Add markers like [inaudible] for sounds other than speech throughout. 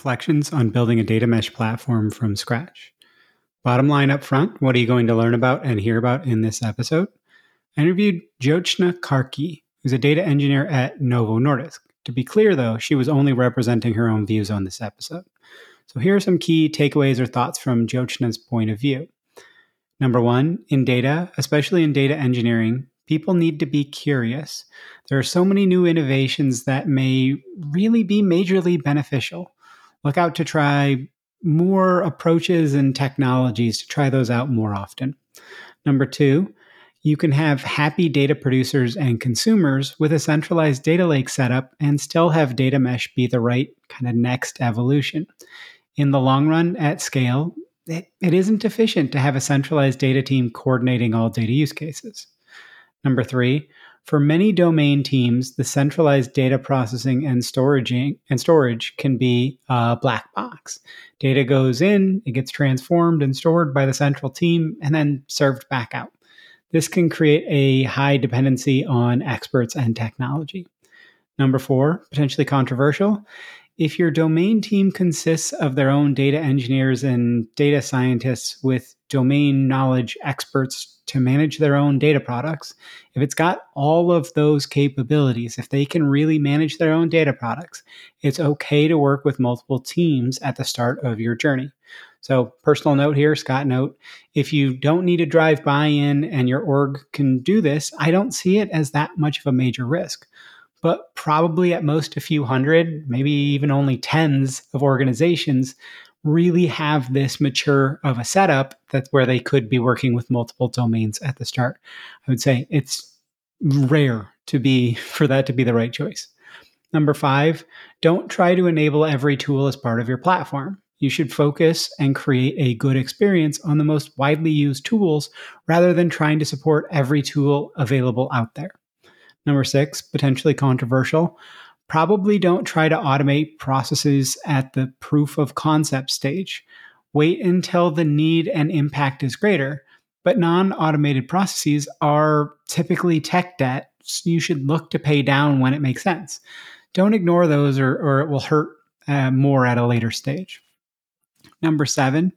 Reflections on building a data mesh platform from scratch. Bottom line up front, what are you going to learn about and hear about in this episode? I interviewed Jyotshna Karki, who's a data engineer at Novo Nordisk. To be clear, though, she was only representing her own views on this episode. So here are some key takeaways or thoughts from Jyotshna's point of view. Number one, in data, especially in data engineering, people need to be curious. There are so many new innovations that may really be majorly beneficial look out to try more approaches and technologies to try those out more often. Number two, you can have happy data producers and consumers with a centralized data lake setup and still have data mesh be the right kind of next evolution. In the long run, at scale, it, it isn't efficient to have a centralized data team coordinating all data use cases. Number three, for many domain teams, the centralized data processing and storage and storage can be a black box. Data goes in, it gets transformed and stored by the central team, and then served back out. This can create a high dependency on experts and technology. Number four, potentially controversial. If your domain team consists of their own data engineers and data scientists with domain knowledge experts to manage their own data products, if it's got all of those capabilities, if they can really manage their own data products, it's okay to work with multiple teams at the start of your journey. So, personal note here, Scott note, if you don't need to drive buy in and your org can do this, I don't see it as that much of a major risk. But probably at most a few hundred, maybe even only tens of organizations really have this mature of a setup that's where they could be working with multiple domains at the start. I would say it's rare to be [laughs] for that to be the right choice. Number five, don't try to enable every tool as part of your platform. You should focus and create a good experience on the most widely used tools rather than trying to support every tool available out there. Number six, potentially controversial, probably don't try to automate processes at the proof of concept stage. Wait until the need and impact is greater. But non automated processes are typically tech debt. So you should look to pay down when it makes sense. Don't ignore those or, or it will hurt uh, more at a later stage. Number seven,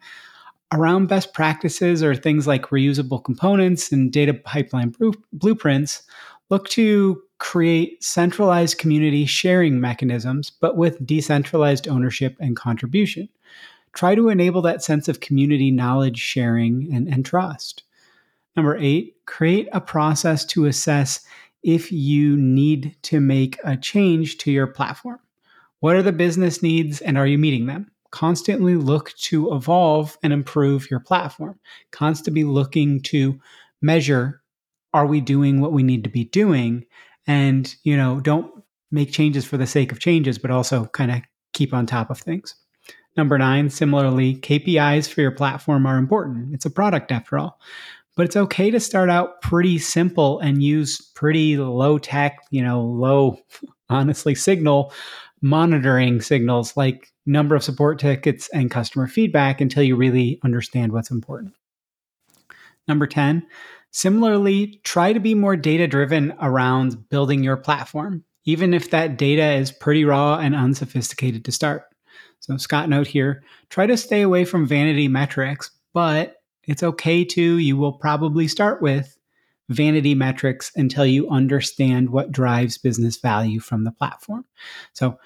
around best practices or things like reusable components and data pipeline blueprints, look to create centralized community sharing mechanisms, but with decentralized ownership and contribution. Try to enable that sense of community knowledge sharing and, and trust. Number eight, create a process to assess if you need to make a change to your platform. What are the business needs and are you meeting them? Constantly look to evolve and improve your platform. Constantly looking to measure are we doing what we need to be doing? And, you know, don't make changes for the sake of changes, but also kind of keep on top of things. Number nine, similarly, KPIs for your platform are important. It's a product after all. But it's okay to start out pretty simple and use pretty low tech, you know, low, [laughs] honestly, signal monitoring signals like number of support tickets and customer feedback until you really understand what's important. Number 10, similarly, try to be more data driven around building your platform, even if that data is pretty raw and unsophisticated to start. So, Scott note here try to stay away from vanity metrics, but it's okay to, you will probably start with vanity metrics until you understand what drives business value from the platform. So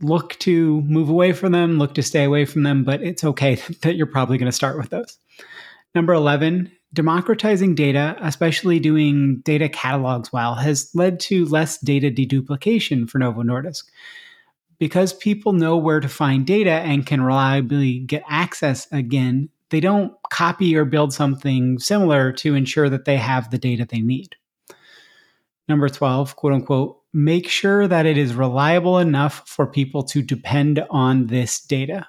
look to move away from them, look to stay away from them, but it's okay [laughs] that you're probably going to start with those. Number 11, democratizing data, especially doing data catalogs well, has led to less data deduplication for Novo Nordisk. Because people know where to find data and can reliably get access again, they don't copy or build something similar to ensure that they have the data they need. Number 12, quote unquote, make sure that it is reliable enough for people to depend on this data.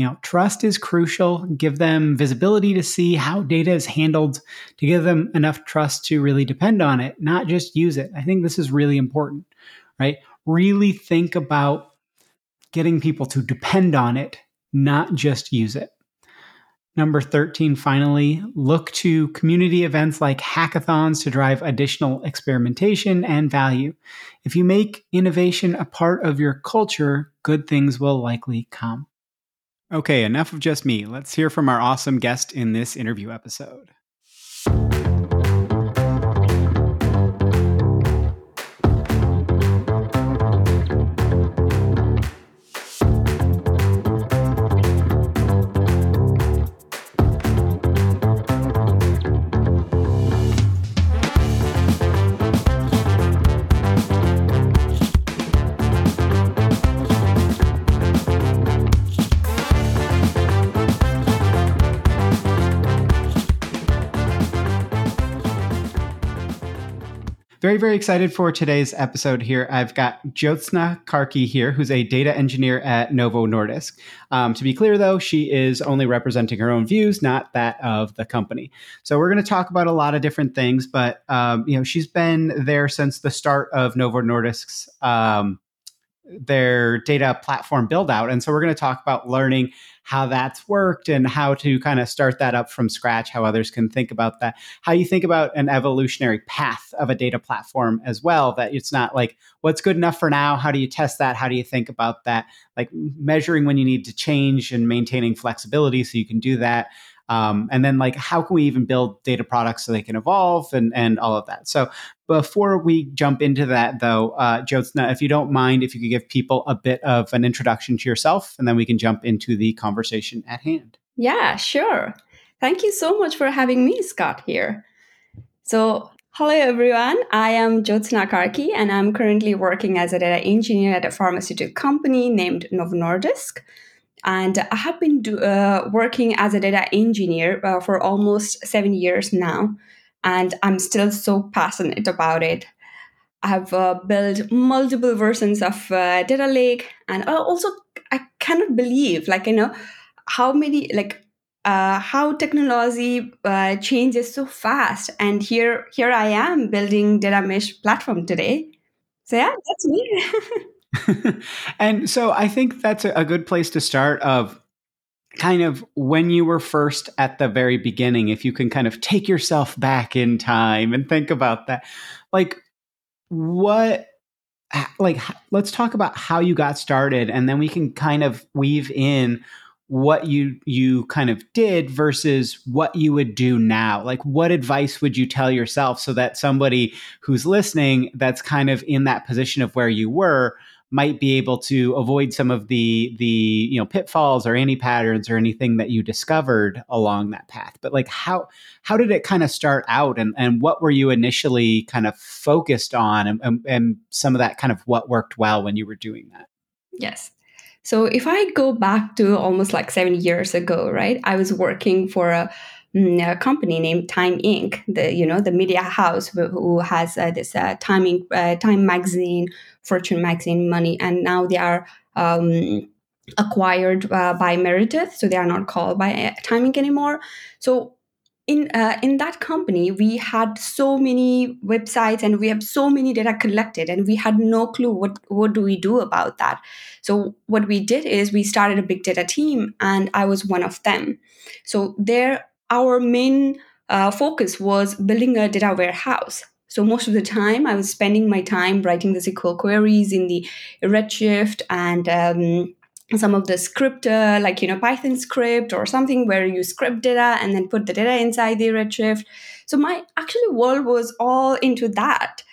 You know, trust is crucial. Give them visibility to see how data is handled, to give them enough trust to really depend on it, not just use it. I think this is really important, right? Really think about getting people to depend on it, not just use it. Number 13, finally, look to community events like hackathons to drive additional experimentation and value. If you make innovation a part of your culture, good things will likely come. Okay, enough of just me. Let's hear from our awesome guest in this interview episode. Very, very excited for today's episode here. I've got Jyotshna Karki here, who's a data engineer at Novo Nordisk. Um, to be clear, though, she is only representing her own views, not that of the company. So we're going to talk about a lot of different things, but um, you know, she's been there since the start of Novo Nordisk's um, their data platform build out. And so we're going to talk about learning how that's worked and how to kind of start that up from scratch, how others can think about that, how you think about an evolutionary path of a data platform as well, that it's not like what's good enough for now, how do you test that, how do you think about that, like measuring when you need to change and maintaining flexibility so you can do that. Um, and then like how can we even build data products so they can evolve and and all of that so before we jump into that though uh, jyotshna if you don't mind if you could give people a bit of an introduction to yourself and then we can jump into the conversation at hand yeah sure thank you so much for having me scott here so Hello, everyone. I am Jyotshna Karki, and I'm currently working as a data engineer at a pharmaceutical company named Novo Nordisk. And I have been do, uh, working as a data engineer uh, for almost seven years now, and I'm still so passionate about it. I have uh, built multiple versions of uh, Data Lake, and also I cannot believe, like you know, how many like uh, how technology uh, changes so fast. And here, here I am building data mesh platform today. So yeah, that's me. [laughs] [laughs] and so I think that's a good place to start of kind of when you were first at the very beginning if you can kind of take yourself back in time and think about that. Like what like let's talk about how you got started and then we can kind of weave in what you you kind of did versus what you would do now. Like what advice would you tell yourself so that somebody who's listening that's kind of in that position of where you were might be able to avoid some of the the you know pitfalls or any patterns or anything that you discovered along that path but like how how did it kind of start out and and what were you initially kind of focused on and, and, and some of that kind of what worked well when you were doing that yes so if i go back to almost like seven years ago right i was working for a Mm, a company named Time Inc. The you know the media house who, has uh, this uh, Time uh, Time magazine, Fortune magazine, Money, and now they are um, acquired uh, by Meredith, so they are not called by Time Inc. anymore. So in uh, in that company we had so many websites and we have so many data collected and we had no clue what what do we do about that so what we did is we started a big data team and i was one of them so there our main uh, focus was building a data warehouse. So most of the time, I was spending my time writing the SQL queries in the Redshift and um, some of the script, uh, like you know Python script or something where you script data and then put the data inside the Redshift. So my actually world was all into that.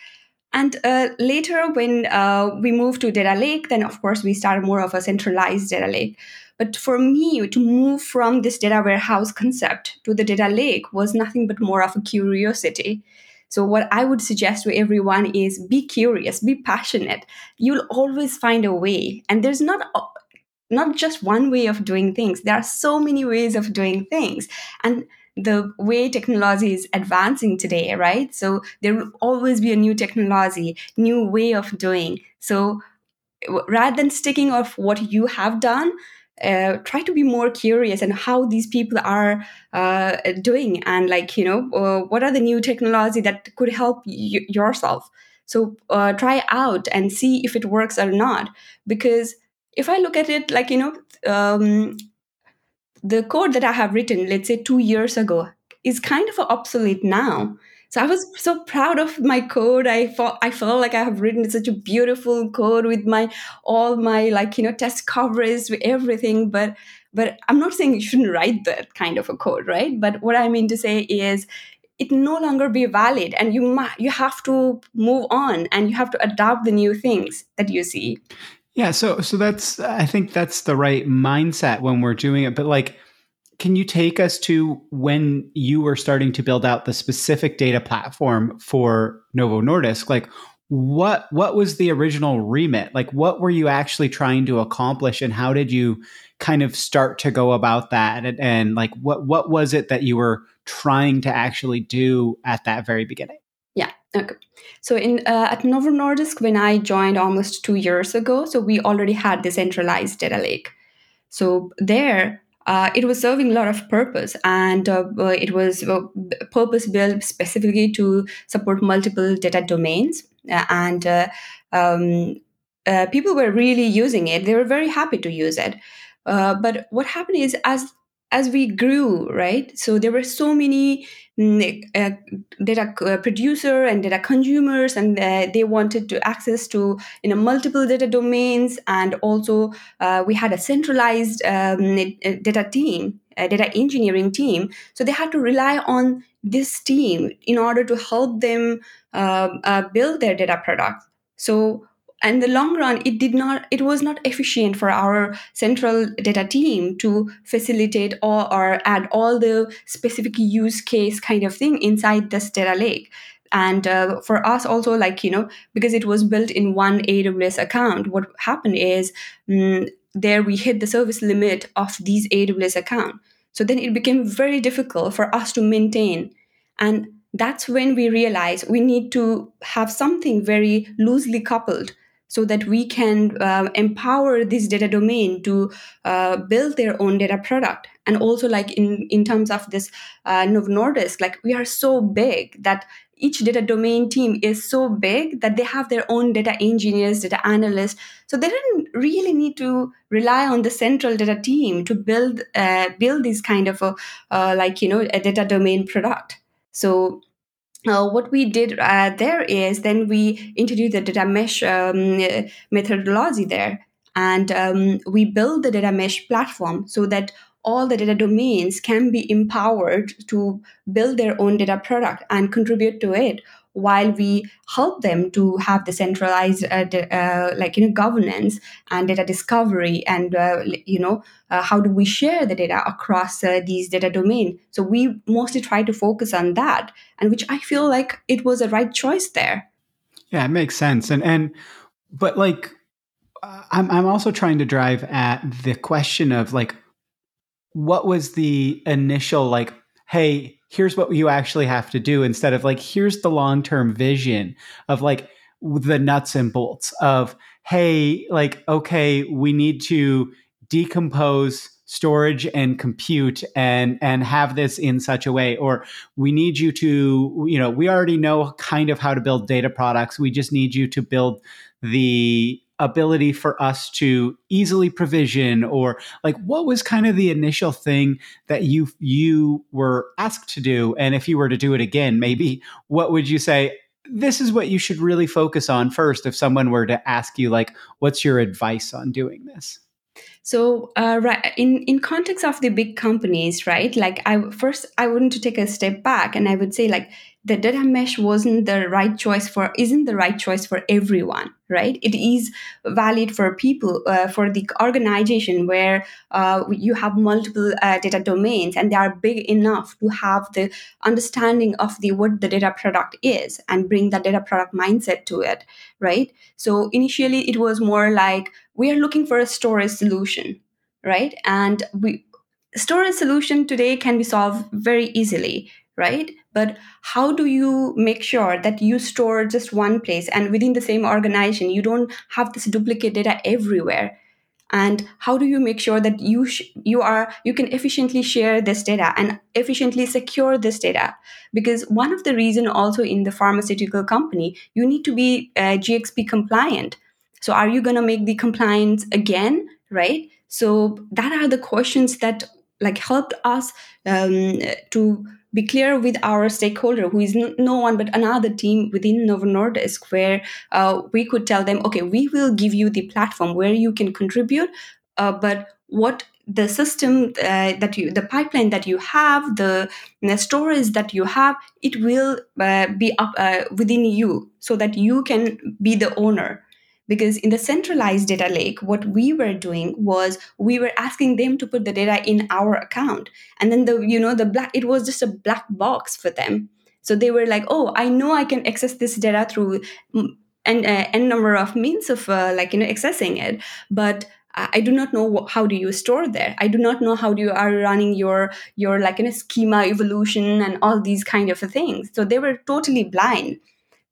And uh, later, when uh, we moved to data lake, then of course we started more of a centralized data lake. But for me to move from this data warehouse concept to the data lake was nothing but more of a curiosity. So, what I would suggest to everyone is be curious, be passionate. You'll always find a way. And there's not not just one way of doing things. There are so many ways of doing things. And the way technology is advancing today, right? So there will always be a new technology, new way of doing. So rather than sticking off what you have done, uh, try to be more curious and how these people are uh, doing and like you know uh, what are the new technology that could help y- yourself. So uh, try out and see if it works or not. Because if i look at it like you know um, the code that i have written let's say two years ago is kind of obsolete now so I was so proud of my code. I felt I felt like I have written such a beautiful code with my all my like you know test coverage, with everything. But but I'm not saying you shouldn't write that kind of a code, right? But what I mean to say is it no longer be valid and you ma- you have to move on and you have to adopt the new things that you see yeah so so that's i think that's the right mindset when we're doing it but like can you take us to when you were starting to build out the specific data platform for Novo Nordisk? Like, what what was the original remit? Like, what were you actually trying to accomplish, and how did you kind of start to go about that? And, and like, what what was it that you were trying to actually do at that very beginning? Yeah. Okay. So in uh, at Novo Nordisk, when I joined almost two years ago, so we already had the centralized data lake. So there, uh, it was serving a lot of purpose and uh, uh it was uh, purpose built specifically to support multiple data domains. And um, people were really using it. They were very happy to use it. But what happened is as as we grew, right? So there were so many mm, uh, data uh, producer and data consumers, and uh, they wanted to access to you know multiple data domains, and also uh, we had a centralized um, data team, data engineering team. So they had to rely on this team in order to help them um, uh, build their data product. So in the long run it did not it was not efficient for our central data team to facilitate or, or add all the specific use case kind of thing inside this data lake. And uh, for us also like you know because it was built in one aws account what happened is um, there we hit the service limit of these aws account. So then it became very difficult for us to maintain. And that's when we realized we need to have something very loosely coupled so that we can uh, empower this data domain to uh, build their own data product. And also like in in terms of this uh, Novo Nordisk like we are so big that each data domain team is so big that they have their own data engineers data analysts. So they didn't really need to rely on the central data team to build uh, build this kind of a uh, like you know a data domain product. So uh, what we did uh, there is then we introduced the data mesh um, methodology there. And um, we build the data mesh platform so that all the data domains can be empowered to build their own data product and contribute to it while we help them to have the centralized uh, uh, like you know governance and data discovery and uh, you know uh, how do we share the data across uh, these data domain. So we mostly try to focus on that and which i feel like it was a right choice there. Yeah it makes sense and and but like I'm, I'm also trying to drive at the question of like what was the initial like hey here's what you actually have to do instead of like here's the long-term vision of like the nuts and bolts of hey like okay we need to decompose storage and compute and and have this in such a way or we need you to you know we already know kind of how to build data products. We just need you to build the ability for us to easily provision or like what was kind of the initial thing that you you were asked to do and if you were to do it again maybe what would you say this is what you should really focus on first if someone were to ask you like what's your advice on doing this so, uh, right in in context of the big companies, right? Like, I first I want to take a step back, and I would say like the data mesh wasn't the right choice for isn't the right choice for everyone, right? It is valid for people uh, for the organization where uh, you have multiple uh, data domains and they are big enough to have the understanding of the what the data product is and bring that data product mindset to it, right? So initially, it was more like we are looking for a storage solution, right? And we storage solution today can be solved very easily, right? But how do you make sure that you store just one place and within the same organization, you don't have this duplicate data everywhere? and how do you make sure that you you are you can efficiently share this data and efficiently secure this data because one of the reason also in the pharmaceutical company you need to be uh, gxp compliant so are you going to make the compliance again, right? So that are the questions that like helped us um, to be clear with our stakeholder who is no one but another team within Novo Nordisk where uh, we could tell them okay we will give you the platform where you can contribute uh, but what the system uh, that you the pipeline that you have the, the storage that you have it will uh, be up uh, within you so that you can be the owner because in the centralized data lake what we were doing was we were asking them to put the data in our account and then the you know the black it was just a black box for them so they were like oh i know i can access this data through n, uh, n number of means of uh, like you know accessing it but I do not know how do you store there. I do not know how do you are running your your like in a schema evolution and all these kind of things. So they were totally blind.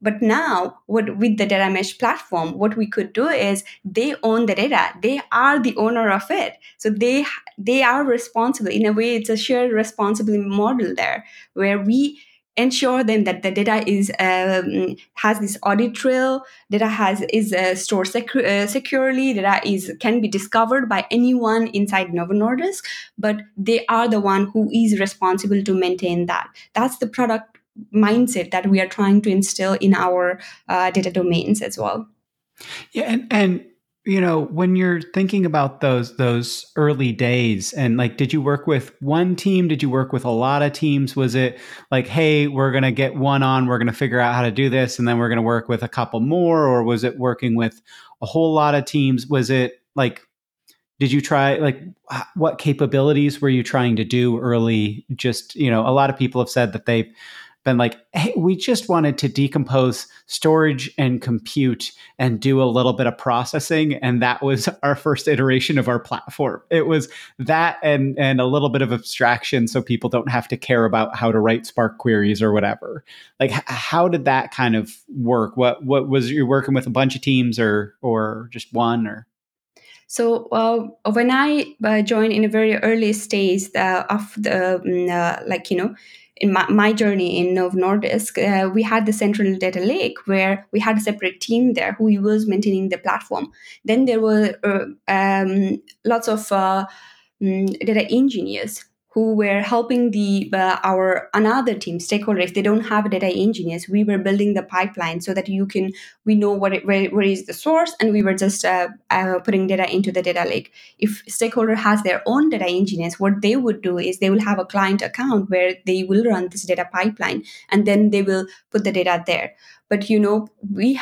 But now, what with the data mesh platform, what we could do is they own the data. They are the owner of it. So they they are responsible. In a way, it's a shared responsibility model there, where we ensure them that the data is um, has this audit trail data has is uh, stored secu- uh, securely data is can be discovered by anyone inside novo nordisk but they are the one who is responsible to maintain that that's the product mindset that we are trying to instill in our uh, data domains as well. Yeah, and and you know when you're thinking about those those early days and like did you work with one team? Did you work with a lot of teams? Was it like hey we're going to get one on we're going to figure out how to do this and then we're going to work with a couple more? Or was it working with a whole lot of teams? Was it like did you try like what capabilities were you trying to do early? Just you know a lot of people have said that they've been like, hey, we just wanted to decompose storage and compute and do a little bit of processing. And that was [laughs] our first iteration of our platform. It was that and and a little bit of abstraction so people don't have to care about how to write Spark queries or whatever. Like how did that kind of work? What what was you working with a bunch of teams or or just one or so uh, when I uh, joined in a very early stage uh, of the mm, uh, like you know in my, my journey in Novo Nordisk, uh, we had the central data lake where we had a separate team there who was maintaining the platform. Then there were uh, um, lots of uh, um, data engineers who were helping the uh, our another team stakeholder if they don't have data engineers. We were building the pipeline so that you can we know what it, where, where is the source and we were just uh, uh, putting data into the data lake. If stakeholder has their own data engineers what they would do is they will have a client account where they will run this data pipeline and then they will put the data there. But you know we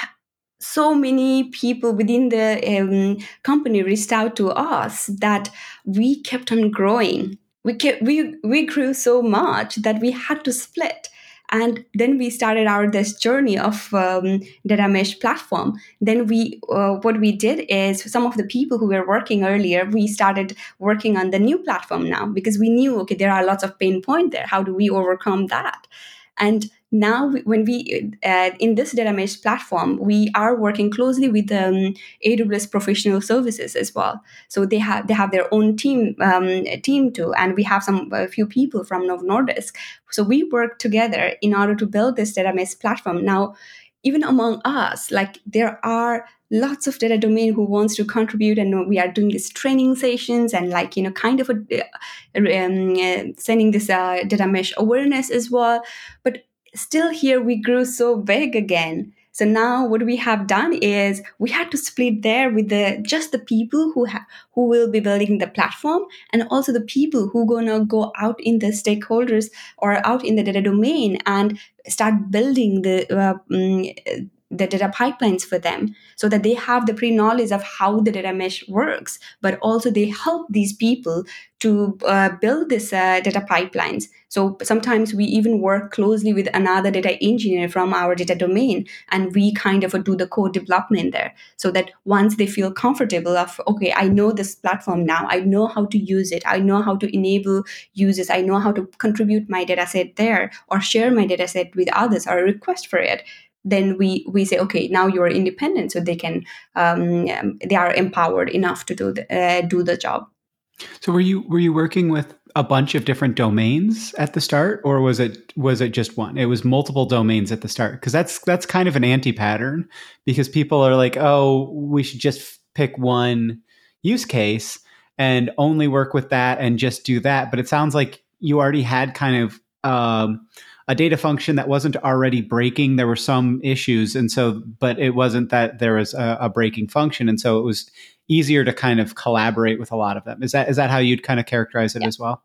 so many people within the um, company reached out to us that we kept on growing we we we grew so much that we had to split. And then we started our this journey of um, data mesh platform. Then we uh, what we did is some of the people who were working earlier we started working on the new platform now because we knew okay there are lots of pain point there. How do we overcome that and now when we uh, in this data mesh platform we are working closely with um, aws professional services as well. So they have they have their own team um, team too and we have some a few people from Novo Nordisk. So we work together in order to build this data mesh platform. Now even among us like there are lots of data domain who wants to contribute and we are doing these training sessions and like you know kind of a, um, uh, sending this uh, data mesh awareness as well. But still here we grew so big again so now what we have done is we had to split there with the just the people who have who will be building the platform and also the people who gonna go out in the stakeholders or out in the data domain and start building the uh, um, the data pipelines for them so that they have the pre-knowledge of how the data mesh works but also they help these people to uh, build this uh, data pipelines. So sometimes we even work closely with another data engineer from our data domain and we kind of do the code development there so that once they feel comfortable of okay i know this platform now i know how to use it i know how to enable users i know how to contribute my data set there or share my data set with others or request for it then we we say okay now you're independent so they can um, they are empowered enough to do the, uh, do the job. So were you were you working with a bunch of different domains at the start or was it was it just one? It was multiple domains at the start because that's that's kind of an anti-pattern because people are like oh we should just pick one use case and only work with that and just do that. But it sounds like you already had kind of um, a data function that wasn't already breaking. There were some issues, and so, but it wasn't that there was a, a, breaking function, and so it was easier to kind of collaborate with a lot of them. Is that is that how you'd kind of characterize it yeah. as well?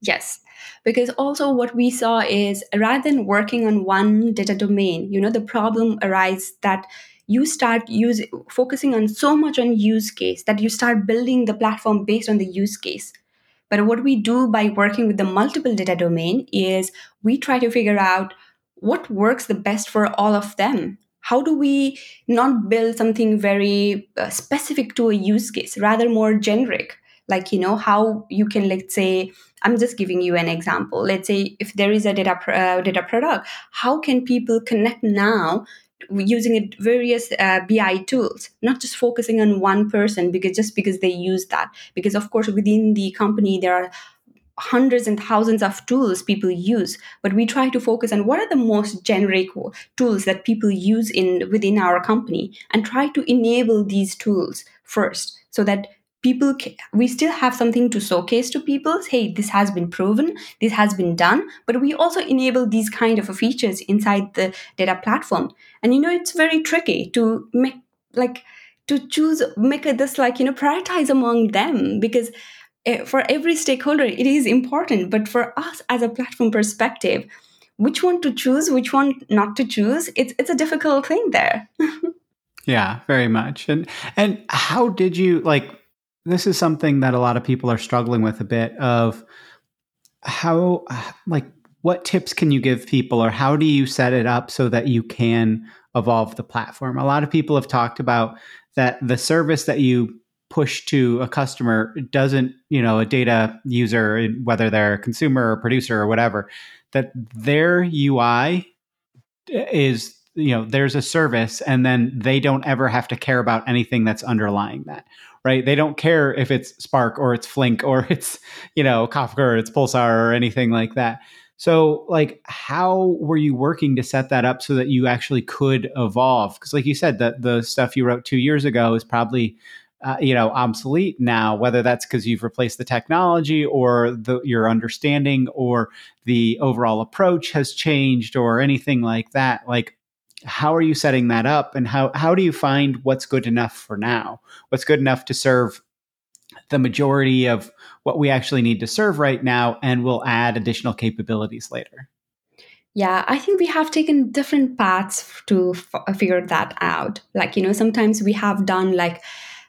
Yes, because also what we saw is rather than working on one data domain, you know, the problem arises that you start using focusing on so much on use case that you start building the platform based on the use case but what we do by working with the multiple data domain is we try to figure out what works the best for all of them. How do we not build something very uh, specific to a use case, rather more generic? Like, you know, how you can, let's say, I'm just giving you an example. Let's say if there is a data, uh, data product, how can people connect now using various uh, bi tools not just focusing on one person because just because they use that. Because of course within the company there are hundreds and thousands of tools people use but we try to focus on what are the most generic tools that people use in within our company and try to enable these tools first so that people we still have something to showcase to people hey this has been proven this has been done but we also enable these kind of features inside the data platform. And you know it's very tricky to make like to choose make this like you know prioritize among them because eh, for every stakeholder it is important. But for us as a platform perspective which one to choose which one not to choose it's it's a difficult thing there. [laughs] Yeah very much. And and how did you like this is something that a lot of people are struggling with a bit of how like what tips can you give people or how do you set it up so that you can evolve the platform? A lot of people have talked about that the service that you push to a customer doesn't you know a data user whether they're a consumer or producer or whatever that their ui is you know there's a service and then they don't ever have to care about anything that's underlying that right? They don't care if it's Spark or it's Flink or [laughs] it's, you know, Kafka or it's Pulsar or anything like that. So, like, how were you working to set that up so that you actually could evolve? Because, like you said, that the stuff you wrote two years ago is probably uh, you know obsolete now whether that's because you've replaced the technology or the, your understanding or the overall approach has changed or anything like that like how are you setting that up and how how do you find what's good enough for now what's good enough to serve the majority of what we actually need to serve right now and we'll add additional capabilities later yeah, I think we have taken different paths to f- figure that out. Like, you know, sometimes we have done like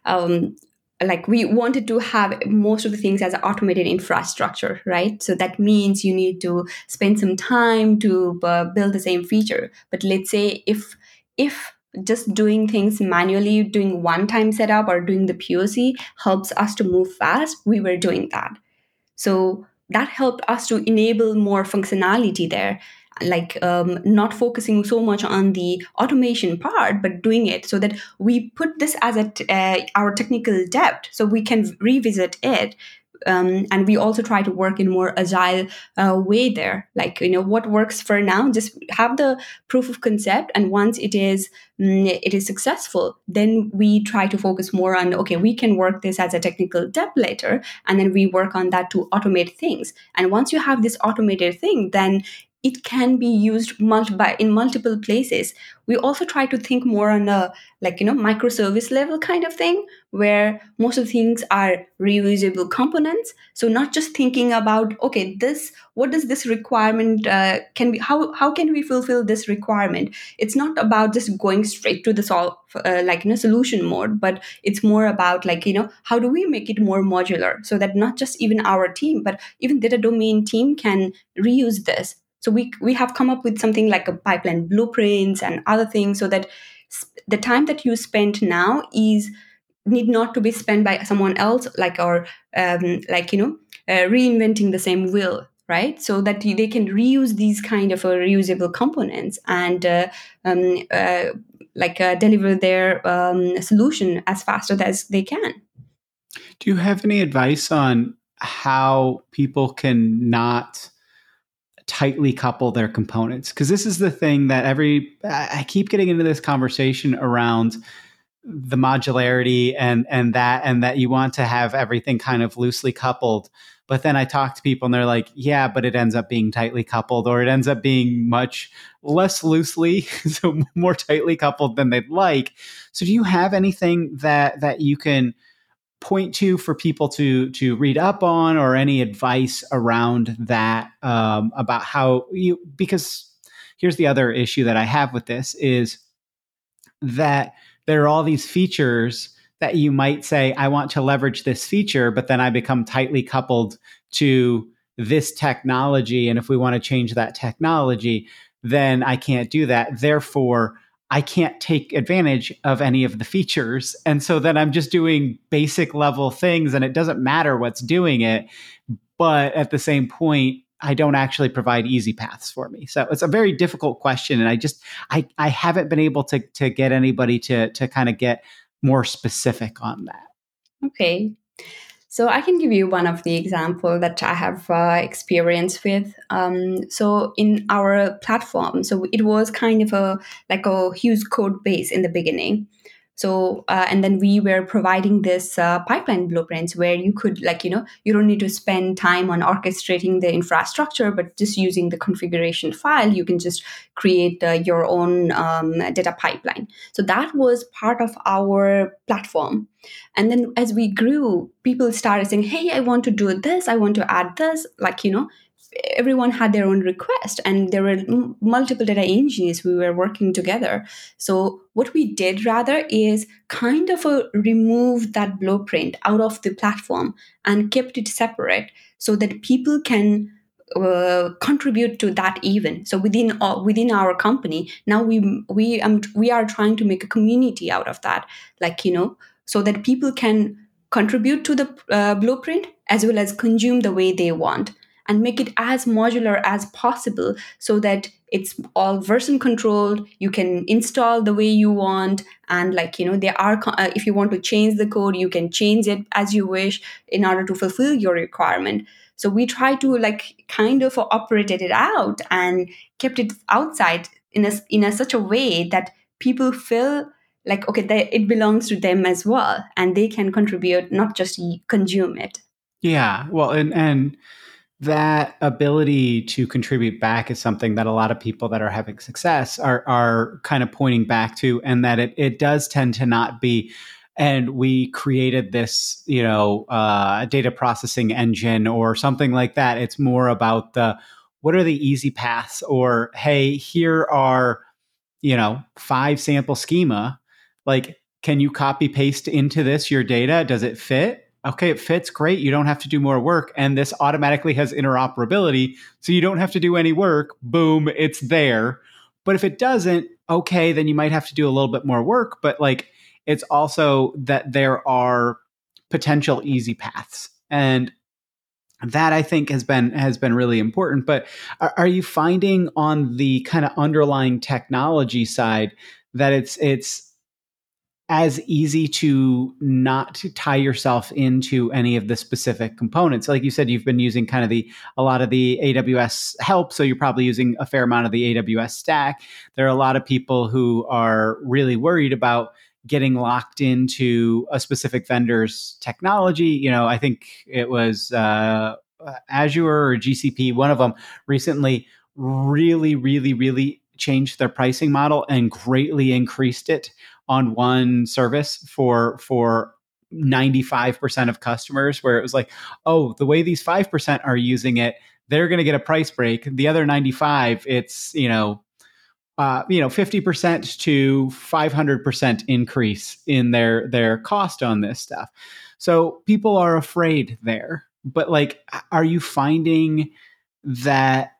um, like we wanted to have most of the things as automated infrastructure right? So that means you need to spend some time to uh, build the same feature. But let's say if if just doing things manually doing one time setup or doing the poc helps us to move fast we were doing that. So that helped us to enable more functionality there like um, not focusing so much on the automation part but doing it so that we put this as a t- uh, our technical debt so we can revisit it um, and we also try to work in more agile uh, way there. Like you know what works for now just have the proof of concept and once it is mm, it is successful then we try to focus more on okay we can work this as a technical debt later and then we work on that to automate things. And once you have this automated thing then it can be used multi- in multiple places. We also try to think more on a like you know microservice level kind of thing where most of the things are reusable components. So not just thinking about okay this what does this requirement uh, can be how how can we fulfill this requirement? It's not about just going straight to the solve uh, like in a solution mode but it's more about like you know how do we make it more modular so that not just even our team but even data domain team can reuse this so we we have come up with something like a pipeline blueprints and other things so that the time that you spend now is need not to be spent by someone else like or um, like you know uh, reinventing the same wheel right? So that they can reuse these kind of uh, reusable components and uh, um, uh, like uh, deliver their um, solution as fast as they can. Do you have any advice on how people can not tightly couple their components because this is the thing that every I keep getting into this conversation around the modularity and and that and that you want to have everything kind of loosely coupled but then I talk to people and they're like, yeah, but it ends up being tightly coupled or it ends up being much less loosely, [laughs] so more tightly coupled than they'd like. So do you have anything that that you can point to for people to to read up on or any advice around that um, about how you because here's the other issue that i have with this is that there are all these features that you might say i want to leverage this feature but then i become tightly coupled to this technology and if we want to change that technology then i can't do that. Therefore I can't take advantage of any of the features. And so then I'm just doing basic level things and it doesn't matter what's doing it. But at the same point, I don't actually provide easy paths for me. So it's a very difficult question. And I just I, I haven't been able to to get anybody to to kind of get more specific on that. Okay. So I can give you one of the example that I have uh, experience with. Um, so in our platform, so it was kind of a like a huge code base in the beginning. So uh, and then we were providing this uh, pipeline blueprints where you could like you know you don't need to spend time on orchestrating the infrastructure, but just using the configuration file, you can just create uh, your own um, data pipeline. So that was part of our platform. And then as we grew, people started saying, "Hey, I want to do this. I want to add this." Like you know, everyone had their own request and there were m- multiple data engineers we were working together. So what we did rather is kind of a remove that blueprint out of the platform and kept it separate so that people can uh, contribute to that even so within uh, within our company now we we um, we are trying to make a community out of that like you know so that people can contribute to the uh, blueprint as well as consume the way they want and make it as modular as possible so that it's all version controlled you can install the way you want and like you know there are uh, if you want to change the code you can change it as you wish in order to fulfill your requirement. So we try to like kind of operated it out and kept it outside in a in a such a way that people feel like okay they, it belongs to them as well and they can contribute not just consume it. Yeah well and and that ability to contribute back is something that a lot of people that are having success are are kind of pointing back to and that it, it does tend to not be. And we created this you know uh, data processing engine or something like that. It's more about the what are the easy paths? Or hey here are you know five sample schema. Like can you copy paste into this your data? Does it fit okay it fits great you don't have to do more work and this automatically has interoperability so you don't have to do any work boom it's there but if it doesn't okay then you might have to do a little bit more work but like it's also that there are potential easy paths and that I think has been has been really important. But are, are you finding on the kind of underlying technology side that it's it's as easy to not tie yourself into any of the specific components. Like you said, you've been using kind of the a lot of the AWS help, so you're probably using a fair amount of the AWS stack. There are a lot of people who are really worried about getting locked into a specific vendor's technology. You know, I think it was uh, Azure or GCP, one of them recently really, really, really changed their pricing model and greatly increased it on one service for for 95% of customers where it was like, oh, the way these 5% are using it, they're going to get a price break. The other 95, it's, you know, uh, you know, 50% to 500% increase in their their cost on this stuff. So people are afraid there. But like are you finding that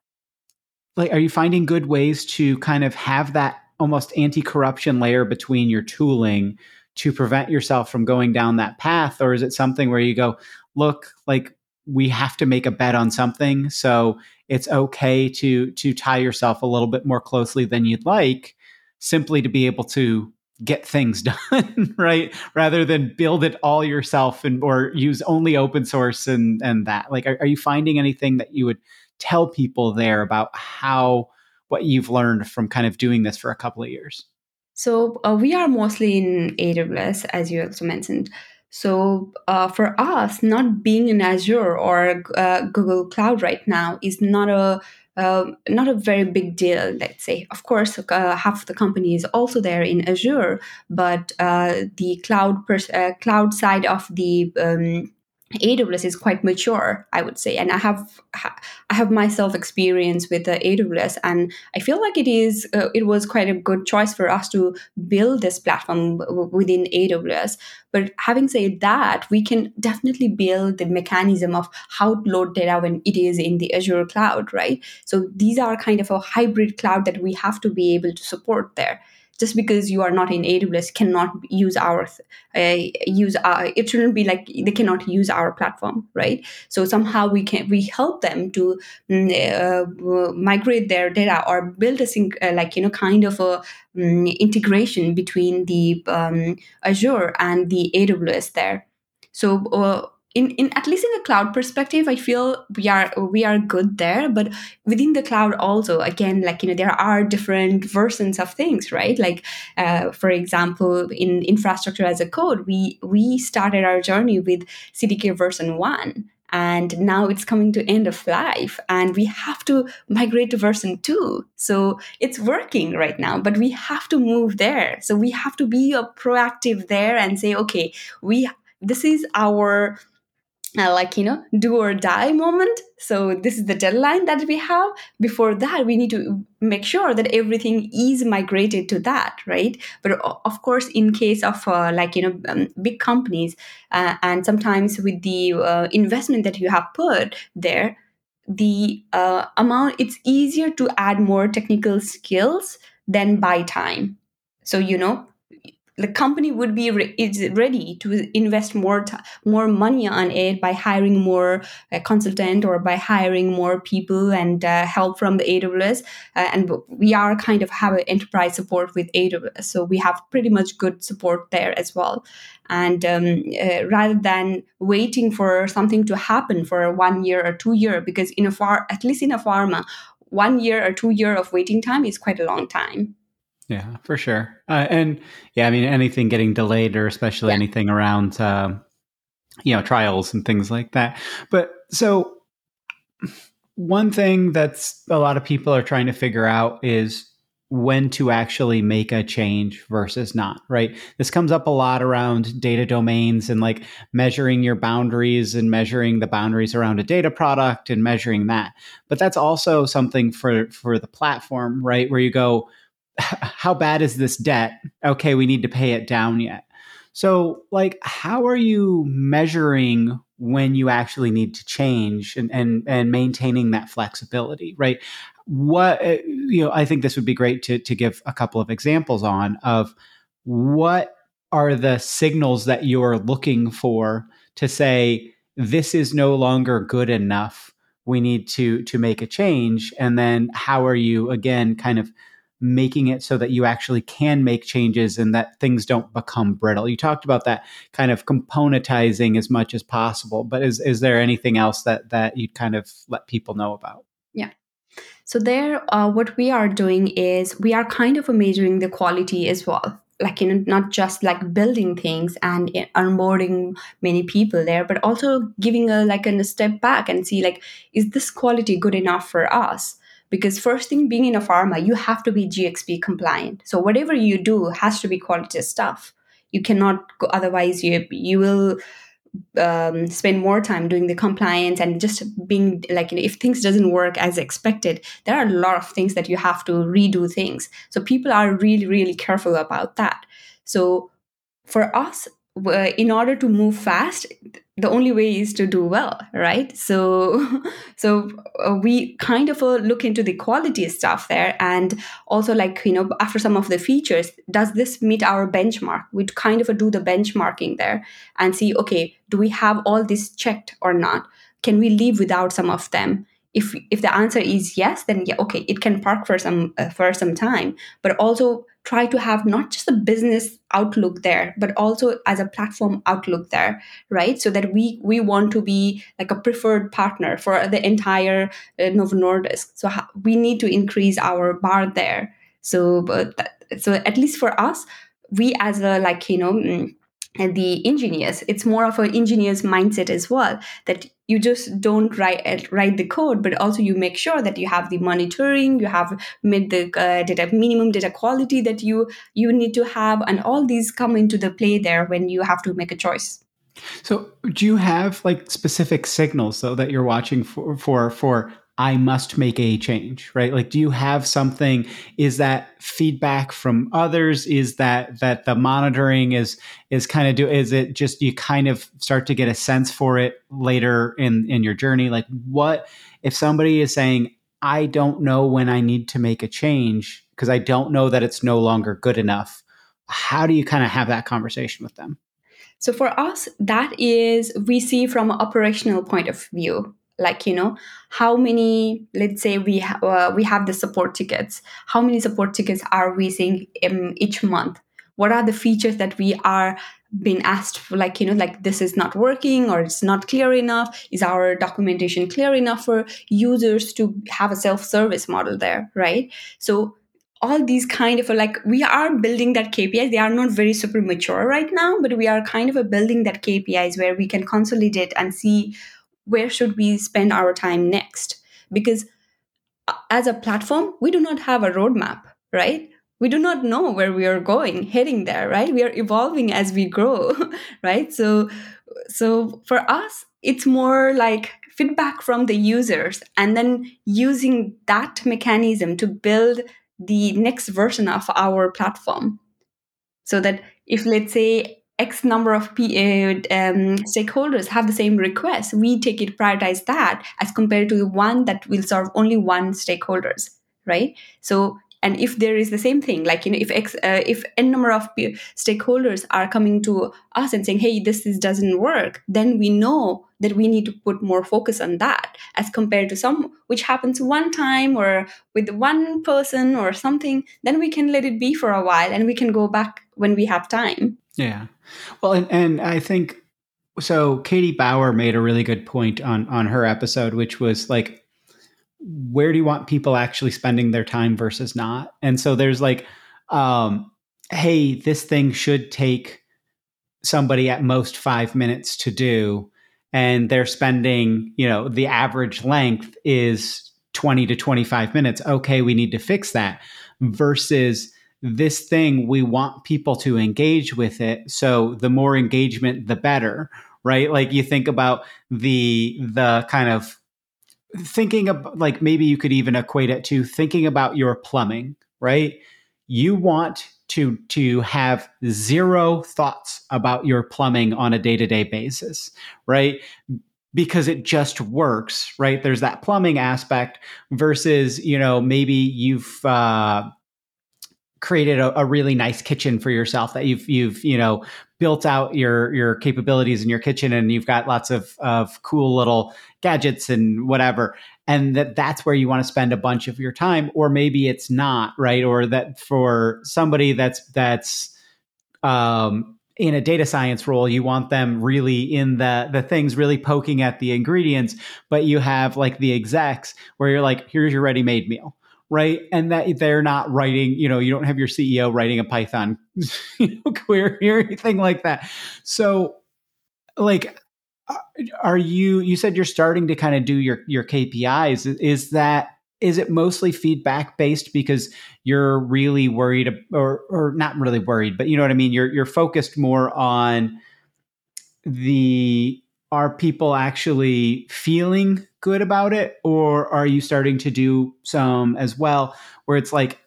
like are you finding good ways to kind of have that almost anti-corruption layer between your tooling to prevent yourself from going down that path or is it something where you go look like we have to make a bet on something so it's okay to to tie yourself a little bit more closely than you'd like simply to be able to get things [laughs] done right? Rather than build it all yourself and or use only open source and and that. Like are, are you finding anything that you would tell people there about how what you've learned from kind of doing this for a couple of years. So uh, we are mostly in AWS, as you also mentioned. So uh, for us, not being in Azure or uh, Google Cloud right now is not a uh, not a very big deal, let's say. Of course, uh, half the company is also there in Azure, but uh, the cloud pers- uh, cloud side of the um, AWS is quite mature, I would say, and I have I have myself experience with AWS, and I feel like it is uh, it was quite a good choice for us to build this platform within AWS. But having said that, we can definitely build the mechanism of how to load data when it is in the Azure cloud, right? So these are kind of a hybrid cloud that we have to be able to support there just because you are not in aws cannot use our uh, use our, it shouldn't be like they cannot use our platform right? So somehow we can we help them to mm, uh, migrate their data or build a sync, uh, like you know kind of a um, integration between the um, azure and the aws there. So uh, in, in at least in the cloud perspective i feel we are we are good there but within the cloud also again like you know there are different versions of things right? Like uh, for example in infrastructure as a code we we started our journey with cdk version 1 and now it's coming to end of life and we have to migrate to version 2 so it's working right now but we have to move there. So we have to be proactive there and say okay we this is our uh, like you know do or die moment. So this is the deadline that we have. Before that we need to make sure that everything is migrated to that right? But of course in case of uh, like you know um, big companies uh, and sometimes with the uh, investment that you have put there the uh, amount it's easier to add more technical skills than buy time. So you know the company would be re- is ready to invest more t- more money on it by hiring more uh, consultant or by hiring more people and uh, help from the AWS uh, and we are kind of have enterprise support with AWS so we have pretty much good support there as well. And um, uh, rather than waiting for something to happen for one year or two year because in a far at least in a pharma one year or two year of waiting time is quite a long time Yeah, for sure. Uh, and yeah, I mean, anything getting delayed or especially yeah. anything around, uh, you know, trials and things like that. But so one thing that's a lot of people are trying to figure out is when to actually make a change versus not, right? This comes up a lot around data domains and like measuring your boundaries and measuring the boundaries around a data product and measuring that. But that's also something for for the platform, right? Where you go, how bad is this debt? Okay, we need to pay it down yet. So, like, how are you measuring when you actually need to change and and and maintaining that flexibility, right? What uh, you know, I think this would be great to to give a couple of examples on of what are the signals that you're looking for to say this is no longer good enough. We need to to make a change, and then how are you again kind of making it so that you actually can make changes and that things don't become brittle. You talked about that kind of componentizing as much as possible, but is is there anything else that that you'd kind of let people know about? Yeah. So there, uh, what we are doing is we are kind of measuring the quality as well. Like you know, not just like building things and onboarding many people there, but also giving a like a step back and see like, is this quality good enough for us? Because first thing being in a pharma you have to be gxp compliant. So whatever you do has to be quality stuff. You cannot go otherwise you you will um, spend more time doing the compliance and just being like you know, if things doesn't work as expected there are a lot of things that you have to redo things. So people are really really careful about that. So for us in order to move fast the only way is to do well right? So [laughs] so uh, we kind of uh, look into the quality stuff there and also like you know after some of the features does this meet our benchmark? We kind of uh, do the benchmarking there and see okay do we have all this checked or not? Can we leave without some of them? If if the answer is yes then yeah okay it can park for some uh, for some time. But also try to have not just a business outlook there but also as a platform outlook there right? So that we we want to be like a preferred partner for the entire uh, novo nordisk. So ha- we need to increase our bar there. So but that, so at least for us we as a like you know mm, the engineers. It's more of an engineer's mindset as well that you just don't write write the code but also you make sure that you have the monitoring you have made the uh, data minimum data quality that you you need to have and all these come into the play there when you have to make a choice. So do you have like specific signals though that you're watching for for for I must make a change, right? Like, do you have something? Is that feedback from others? Is that that the monitoring is is kind of do? Is it just you kind of start to get a sense for it later in in your journey? Like, what if somebody is saying, I don't know when I need to make a change because I don't know that it's no longer good enough? How do you kind of have that conversation with them? So for us, that is we see from an operational point of view like you know how many let's say we ha- uh, we have the support tickets how many support tickets are we seeing um, each month? What are the features that we are being asked for like you know like this is not working or it's not clear enough? Is our documentation clear enough for users to have a self-service model there right? So all these kind of like we are building that KPIs. They are not very super mature right now, but we are kind of a building that KPIs where we can consolidate and see where should we spend our time next? Because uh, as a platform we do not have a roadmap right? We do not know where we are going heading there right? We are evolving as we grow [laughs] right? So so for us it's more like feedback from the users and then using that mechanism to build the next version of our platform. So that if let's say X number of uh, um, stakeholders have the same request, we take it prioritize that as compared to the one that will serve only one stakeholders, right? So, and if there is the same thing, like you know, if X, uh, if n number of stakeholders are coming to us and saying, "Hey, this is, doesn't work," then we know that we need to put more focus on that as compared to some which happens one time or with one person or something. Then we can let it be for a while and we can go back when we have time. Yeah. Well, and, and I think so. Katie Bauer made a really good point on on her episode, which was like, where do you want people actually spending their time versus not? And so there's like um, hey, this thing should take somebody at most five minutes to do, and they're spending, you know, the average length is 20 to 25 minutes. Okay, we need to fix that versus this thing we want people to engage with it. So the more engagement the better right? Like you think about the the kind of thinking of like maybe you could even equate it to thinking about your plumbing right? You want to to have zero thoughts about your plumbing on a day-to-day basis right? Because it just works right? There's that plumbing aspect versus you know maybe you've uh, created a, a, really nice kitchen for yourself that you've you've you know built out your your capabilities in your kitchen and you've got lots of of cool little gadgets and whatever. And that that's where you want to spend a bunch of your time or maybe it's not right? Or that for somebody that's that's um in a data science role you want them really in the the things really poking at the ingredients but you have like the execs where you're like here's your ready made meal right? And that they're not writing, you know, you don't have your CEO writing a Python [laughs] you know, query or anything like that. So, like, uh, are you? You said you're starting to kind of do your your KPIs. Is that is it mostly feedback based because you're really worried or or not really worried, but you know what I mean? You're you're focused more on the are people actually feeling good about it or are you starting to do some as well where it's like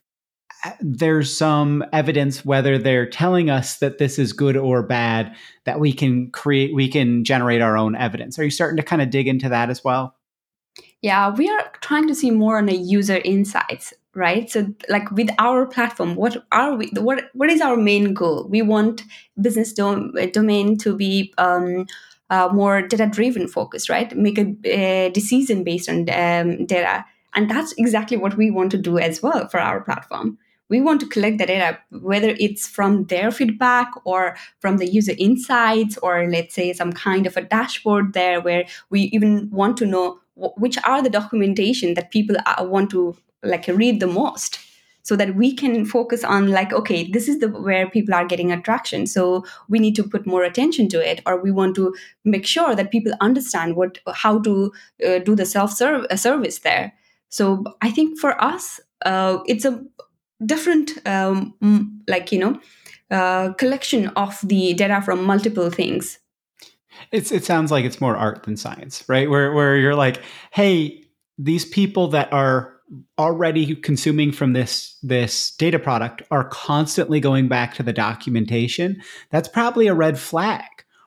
there's some evidence whether they're telling us that this is good or bad that we can create we can generate our own evidence. Are you starting to kind of dig into that as well? Yeah we are trying to see more on the user insights right? So like with our platform what are we what what is our main goal? We want business dom- domain to be um, uh, more data driven focus, right? Make a, decision based on um, data. And that's exactly what we want to do as well for our platform. We want to collect the data, whether it's from their feedback or from the user insights, or let's say some kind of a dashboard there where we even want to know which are the documentation that people uh, want to like read the most so that we can focus on like okay this is the where people are getting attraction. So we need to put more attention to it or we want to make sure that people understand what how to uh, do the self serve service there. So i think for us uh, it's a different um, like you know uh, collection of the data from multiple things. It's it sounds like it's more art than science right? Where where you're like hey these people that are already consuming from this this data product are constantly going back to the documentation that's probably a red flag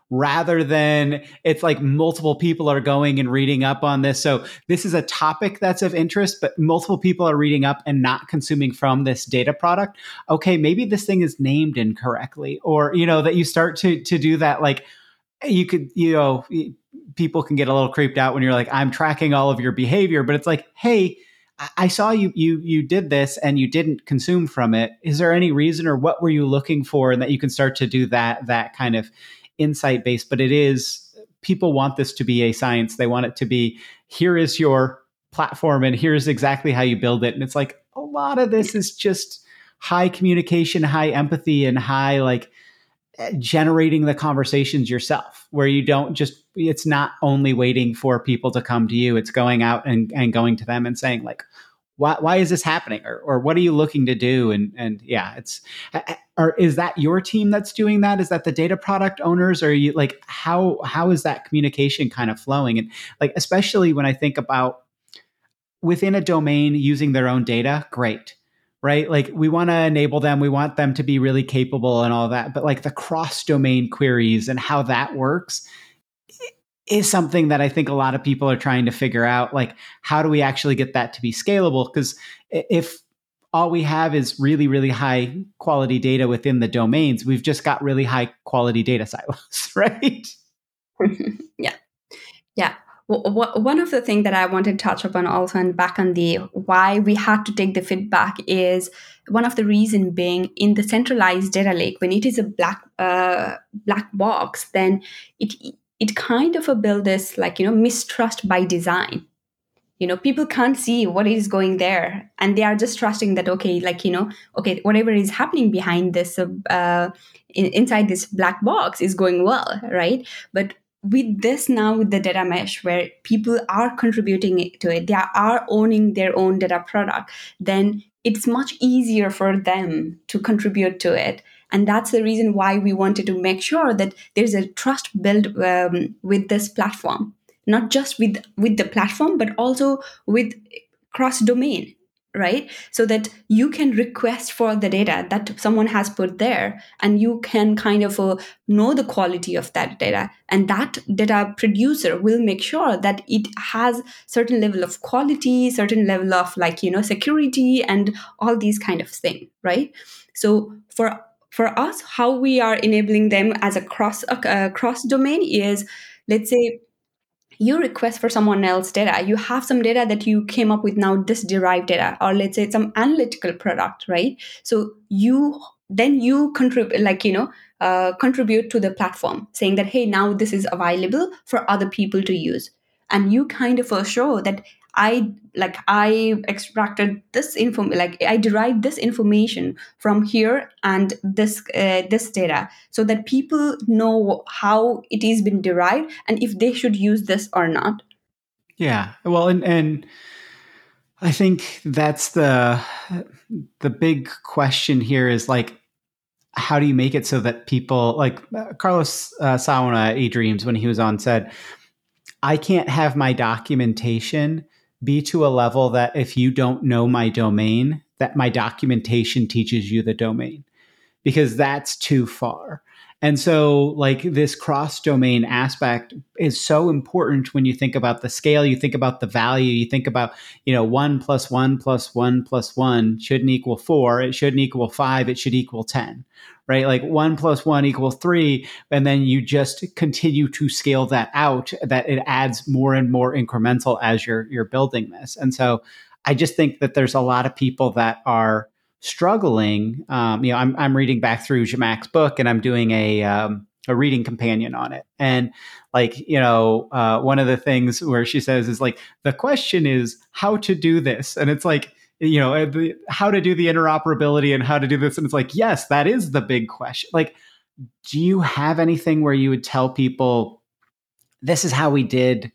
rather than it's like multiple people are going and reading up on this. So this is a topic that's of interest but multiple people are reading up and not consuming from this data product. Okay maybe this thing is named incorrectly or you know that you start to to do that like you could you know people can get a little creeped out when you're like i'm tracking all of your behavior but it's like hey I saw you you you did this and you didn't consume from it. Is there any reason or what were you looking for and that you can start to do that that kind of insight based but it is people want this to be a science. They want it to be here is your platform and here's exactly how you build it and it's like a lot of this is just high communication, high empathy and high like generating the conversations yourself where you don't just it's not only waiting for people to come to you it's going out and, and going to them and saying like why, why is this happening? Or, or what are you looking to do? And and yeah it's or is that your team that's doing that? Is that the data product owners? Or you like how how is that communication kind of flowing? And like especially when i think about within a domain using their own data great right? Like we want to enable them, we want them to be really capable and all that, but like the cross domain queries and how that works is something that I think a lot of people are trying to figure out like how do we actually get that to be scalable because if all we have is really really high quality data within the domains, we've just got really high quality data silos, [laughs] right? [laughs] yeah. Yeah one of the things that I wanted to touch upon also and back on the why we had to take the feedback is one of the reason being in the centralized data lake when it is a black uh, black box then it it kind of a build this like you know mistrust by design. You know people can't see what is going there and they are just trusting that okay like you know okay whatever is happening behind this uh, in, inside this black box is going well right? But with this now with the data mesh where people are contributing to it they are owning their own data product then it's much easier for them to contribute to it. And that's the reason why we wanted to make sure that there's a trust built um, with this platform. Not just with with the platform but also with cross domain right? So that you can request for the data that someone has put there and you can kind of uh, know the quality of that data. And that data producer will make sure that it has certain level of quality certain level of like you know security and all these kind of thing right? So for for us how we are enabling them as a cross uh, cross domain is let's say you request for someone else data you have some data that you came up with now this derived data or let's say some analytical product right? So you then you contribute like you know uh, contribute to the platform saying that hey now this is available for other people to use. And you kind of show that I like I extracted this info like I derived this information from here and this uh, this data so that people know how it is been derived and if they should use this or not. Yeah. Well, and and I think that's the the big question here is like how do you make it so that people like Carlos uh, Saona, eDreams, when he was on, said, I can't have my documentation be to a level that if you don't know my domain, that my documentation teaches you the domain because that's too far. And so, like, this cross domain aspect is so important when you think about the scale, you think about the value, you think about, you know, one plus one plus one plus one shouldn't equal four, it shouldn't equal five, it should equal 10, right? Like one plus one equals three. And then you just continue to scale that out, that it adds more and more incremental as you're, you're building this. And so, I just think that there's a lot of people that are struggling, um, you know, I'm, I'm reading back through Zhamak's book and I'm doing a, um, a reading companion on it. And like, you know, uh, one of the things where she says is like, the question is how to do this. And it's like, you know, uh, how to do the interoperability and how to do this. And it's like, yes, that is the big question. Like, do you have anything where you would tell people, this is how we did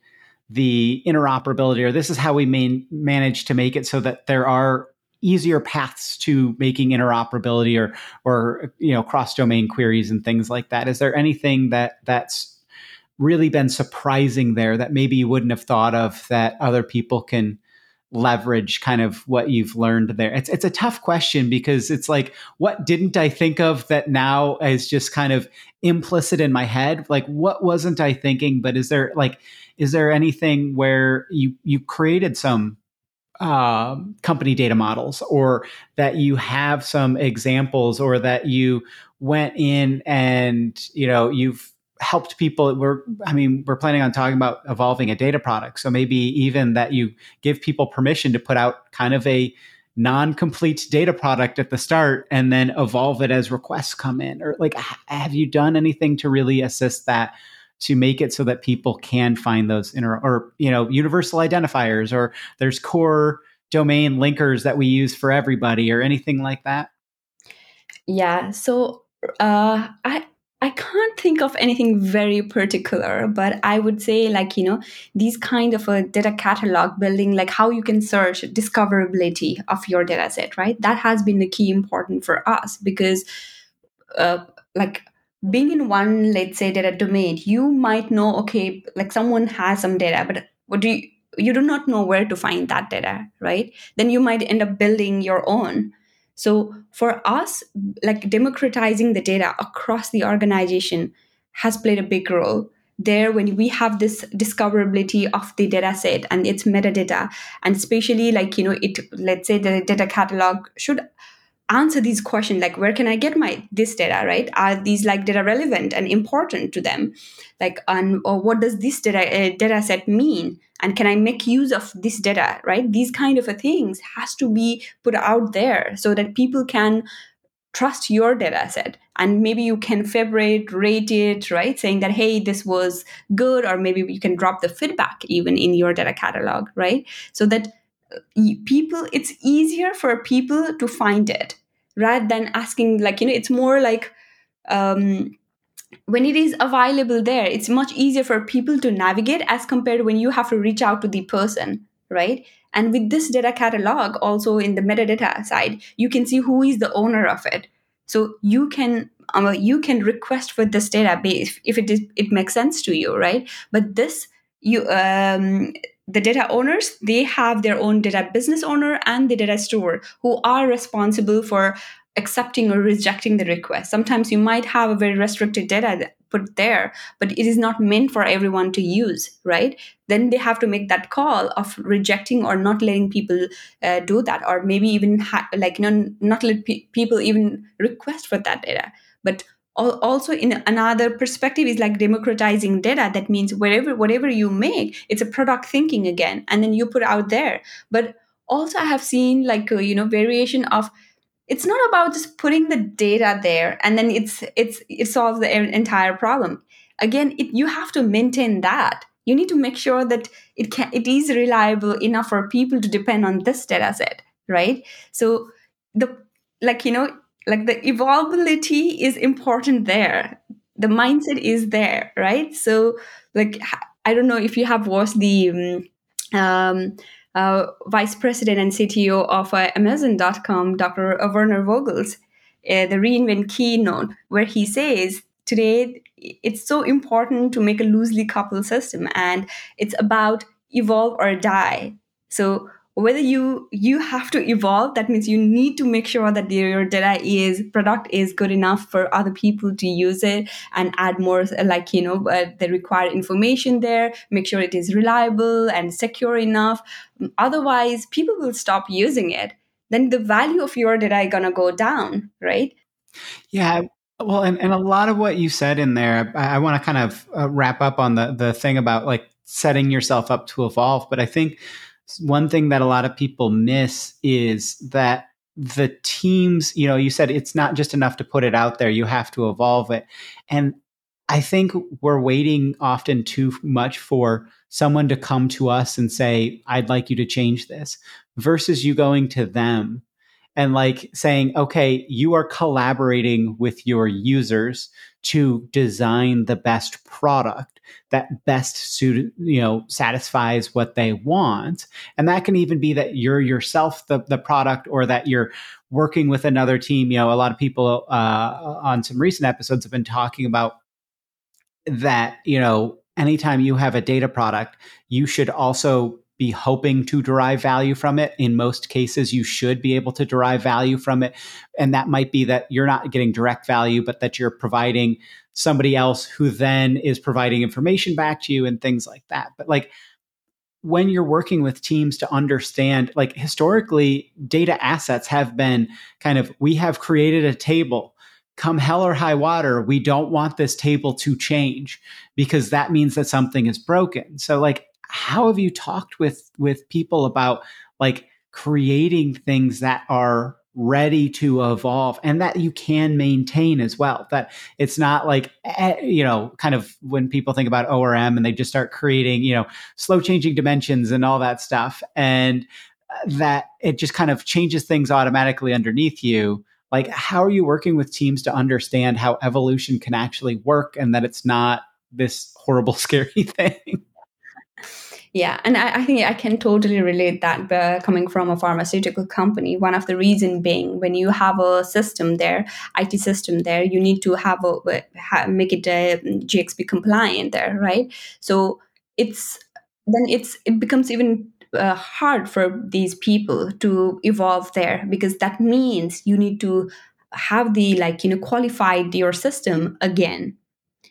the interoperability, or this is how we main, managed to make it so that there are easier paths to making interoperability or or you know cross domain queries and things like that. Is there anything that that's really been surprising there that maybe you wouldn't have thought of that other people can leverage kind of what you've learned there? It's it's a tough question because it's like what didn't i think of that now is just kind of implicit in my head? Like what wasn't i thinking? But is there like is there anything where you you created some uh, company data models or that you have some examples or that you went in and you know you've helped people. We're i mean we're planning on talking about evolving a data product. So maybe even that you give people permission to put out kind of a non-complete data product at the start and then evolve it as requests come in. Or like have you done anything to really assist that to make it so that people can find those inter or you know universal identifiers or there's core domain linkers that we use for everybody or anything like that yeah so uh, i I can't think of anything very particular, but I would say, like, you know, these kind of a data catalog building, like how you can search discoverability of your data set, right? That has been the key important for us because, uh, like, being in one let's say data domain you might know okay like someone has some data but what do you you do not know where to find that data right? Then you might end up building your own. So for us like democratizing the data across the organization has played a big role. There when we have this discoverability of the data set and its metadata and especially like you know it let's say the data catalog should answer these questions like where can i get my this data right? Are these like data relevant and important to them? Like and or what does this data uh, data set mean? And can i make use of this data right? These kind of a things has to be put out there so that people can trust your data set. And maybe you can favorite rate it right? Saying that hey this was good or maybe you can drop the feedback even in your data catalog right? So that people it's easier for people to find it rather than asking like you know it's more like um, when it is available there it's much easier for people to navigate as compared when you have to reach out to the person right? And with this data catalog also in the metadata side you can see who is the owner of it. So you can um, you can request for this database if it is it makes sense to you right? But this you um, the data owners they have their own data business owner and the data store who are responsible for accepting or rejecting the request. Sometimes you might have a very restricted data put there but it is not meant for everyone to use right? Then they have to make that call of rejecting or not letting people uh, do that or maybe even ha- like you know not let pe- people even request for that data. But also in another perspective is like democratizing data. That means wherever whatever you make it's a product thinking again and then you put out there. But also i have seen like uh, you know variation of it's not about just putting the data there and then it's it's it solves the entire problem. Again it, you have to maintain that. You need to make sure that it can it is reliable enough for people to depend on this data set right? So the like you know like the evolvability is important there. The mindset is there right? So like i don't know if you have watched the um, um uh, vice president and cto of uh, amazon.com dr werner vogels uh, the re:Invent keynote where he says today it's so important to make a loosely coupled system and it's about evolve or die. So whether you you have to evolve that means you need to make sure that your data is product is good enough for other people to use it and add more like you know uh, the required information there make sure it is reliable and secure enough. Otherwise people will stop using it. Then the value of your data is going to go down right? Yeah well and, and a lot of what you said in there i, I want to kind of uh, wrap up on the the thing about like setting yourself up to evolve but i think one thing that a lot of people miss is that the teams, you know, you said it's not just enough to put it out there, you have to evolve it. And I think we're waiting often too much for someone to come to us and say, I'd like you to change this, versus you going to them and like saying, okay, you are collaborating with your users to design the best product that best suit you know satisfies what they want. And that can even be that you're yourself the, the product or that you're working with another team. You know a lot of people uh, on some recent episodes have been talking about that you know anytime you have a data product you should also be hoping to derive value from it. In most cases, you should be able to derive value from it. And that might be that you're not getting direct value, but that you're providing somebody else who then is providing information back to you and things like that. But like when you're working with teams to understand, like historically, data assets have been kind of, we have created a table. Come hell or high water, we don't want this table to change because that means that something is broken. So, like, how have you talked with with people about like creating things that are ready to evolve and that you can maintain as well? That it's not like eh, you know kind of when people think about orm and they just start creating you know slow changing dimensions and all that stuff and uh, that it just kind of changes things automatically underneath you. Like how are you working with teams to understand how evolution can actually work and that it's not this horrible [laughs] scary thing yeah, and I, I, think I can totally relate that coming from a pharmaceutical company. One of the reason being when you have a system there, IT system there, you need to have a have, make it uh, GXP compliant there, right? So it's then it's it becomes even uh, hard for these people to evolve there because that means you need to have the like you know qualified your system again.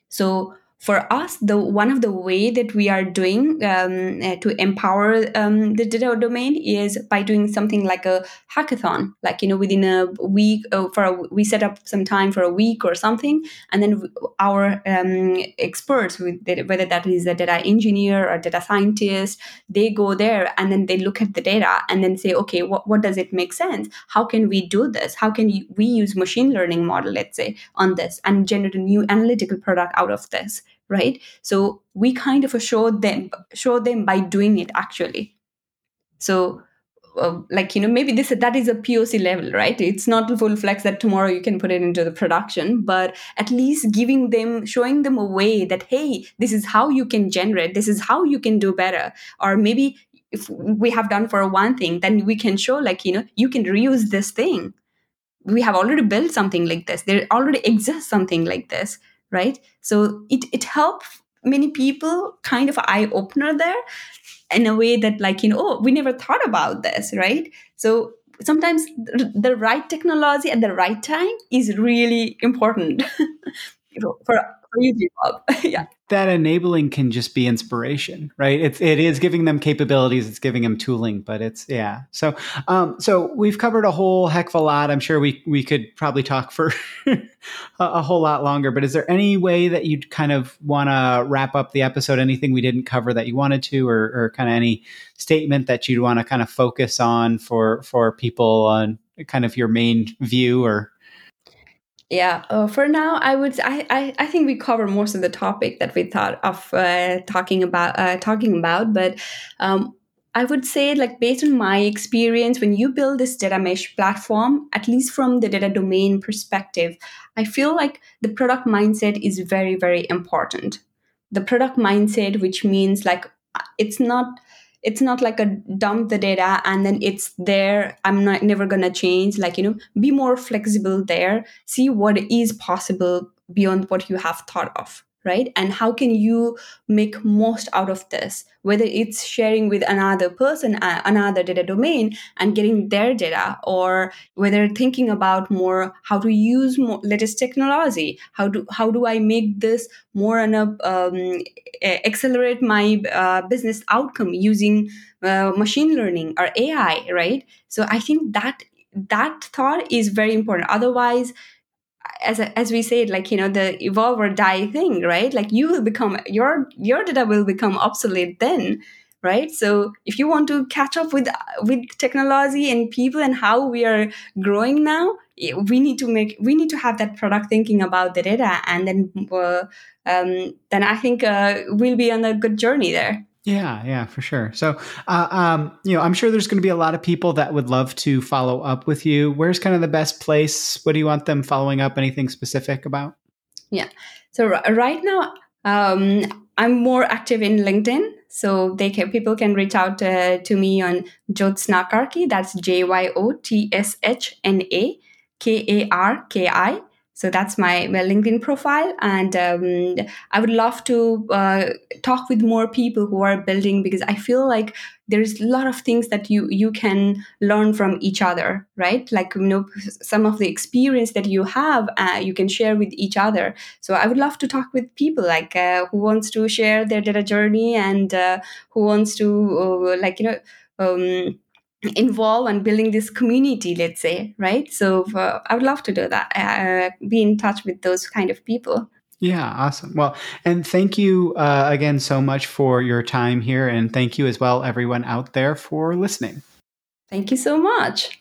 So for us the one of the way that we are doing um, uh, to empower um, the data domain is by doing something like a hackathon. Like you know within a week uh, for a, we set up some time for a week or something and then our um, experts whether that is a data engineer or data scientist they go there and then they look at the data and then say okay what, what does it make sense? How can we do this? How can we use machine learning model let's say on this and generate a new analytical product out of this right? So we kind of show them show them by doing it actually. So uh, like you know maybe this that is a poc level right? It's not full flex that tomorrow you can put it into the production but at least giving them showing them a way that hey this is how you can generate this is how you can do better. Or maybe if we have done for one thing then we can show like you know you can reuse this thing. We have already built something like this. There already exists something like this right? So it it helps many people kind of eye opener there in a way that like you know oh we never thought about this right? So sometimes the right technology at the right time is really important [laughs] for crazy [laughs] Bob. yeah. That enabling can just be inspiration, right? It's it is giving them capabilities, it's giving them tooling, but it's yeah. So um so we've covered a whole heck of a lot. I'm sure we we could probably talk for [laughs] a, a whole lot longer, but is there any way that you'd kind of want to wrap up the episode? Anything we didn't cover that you wanted to, or, or kind of any statement that you'd want to kind of focus on for for people on kind of your main view or yeah. Uh, for now i would I, I i think we cover most of the topic that we thought of uh, talking about uh, talking about but um, i would say like based on my experience when you build this data mesh platform at least from the data domain perspective i feel like the product mindset is very very important. The product mindset which means like it's not it's not like a dump the data and then it's there. I'm not never gonna change like you know be more flexible there. See what is possible beyond what you have thought of right? And how can you make most out of this? Whether it's sharing with another person uh, another data domain and getting their data or whether thinking about more how to use more latest technology. How do how do i make this more and um, accelerate my uh, business outcome using uh, machine learning or ai right? So i think that that thought is very important. Otherwise as as we said like you know the evolve or die thing right? Like you will become your your data will become obsolete then right? So if you want to catch up with with technology and people and how we are growing now we need to make we need to have that product thinking about the data and then uh, um, then i think uh, we'll be on a good journey there yeah, yeah, for sure. So, uh, um, you know, I'm sure there's going to be a lot of people that would love to follow up with you. Where's kind of the best place? What do you want them following up? Anything specific about? Yeah. So r- right now, um, I'm more active in LinkedIn. So they can people can reach out uh, to me on Jyotshna. That's J Y O T S H N A K A R K I so that's my, my linkedin profile. And um, i would love to uh, talk with more people who are building because i feel like there's a lot of things that you you can learn from each other right? Like you know some of the experience that you have uh, you can share with each other. So i would love to talk with people like uh, who wants to share their data journey and uh, who wants to uh, like you know um, involve and building this community let's say right so uh, i would love to do that uh, be in touch with those kind of people yeah awesome well and thank you uh, again so much for your time here and thank you as well everyone out there for listening thank you so much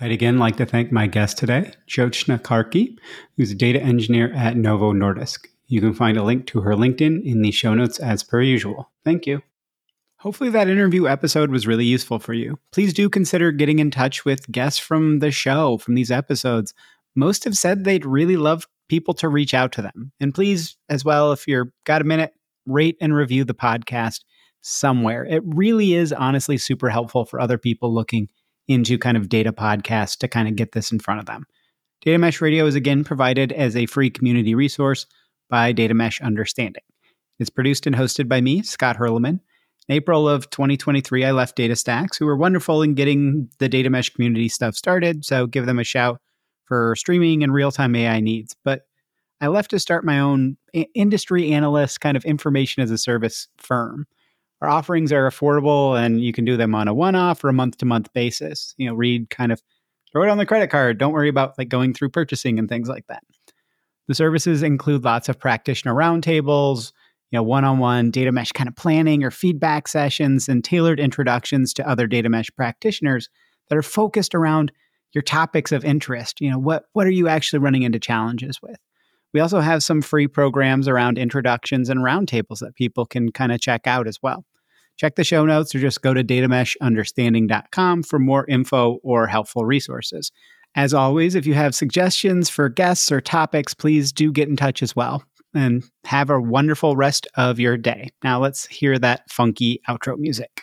I'd again like to thank my guest today, Jyotshna Karki, who's a data engineer at Novo Nordisk. You can find a link to her LinkedIn in the show notes as per usual. Thank you. Hopefully, that interview episode was really useful for you. Please do consider getting in touch with guests from the show, from these episodes. Most have said they'd really love people to reach out to them. And please, as well, if you're got a minute, rate and review the podcast somewhere. It really is honestly super helpful for other people looking into kind of data podcasts to kind of get this in front of them. Data Mesh Radio is again provided as a free community resource by Data Mesh Understanding. It's produced and hosted by me, Scott Hirleman. April of 2023, I left DataStax, who were wonderful in getting the data mesh community stuff started. So give them a shout for streaming and real time AI needs. But I left to start my own industry analyst kind of information as a service firm. Our offerings are affordable and you can do them on a one off or a month to month basis. You know, read kind of throw it on the credit card. Don't worry about like going through purchasing and things like that. The services include lots of practitioner roundtables, you know, one-on-one data mesh kind of planning or feedback sessions and tailored introductions to other data mesh practitioners that are focused around your topics of interest. You know, what what are you actually running into challenges with? We also have some free programs around introductions and roundtables that people can kind of check out as well. Check the show notes or just go to datameshunderstanding.com for more info or helpful resources. As always, if you have suggestions for guests or topics, please do get in touch as well. And have a wonderful rest of your day. Now let's hear that funky outro music.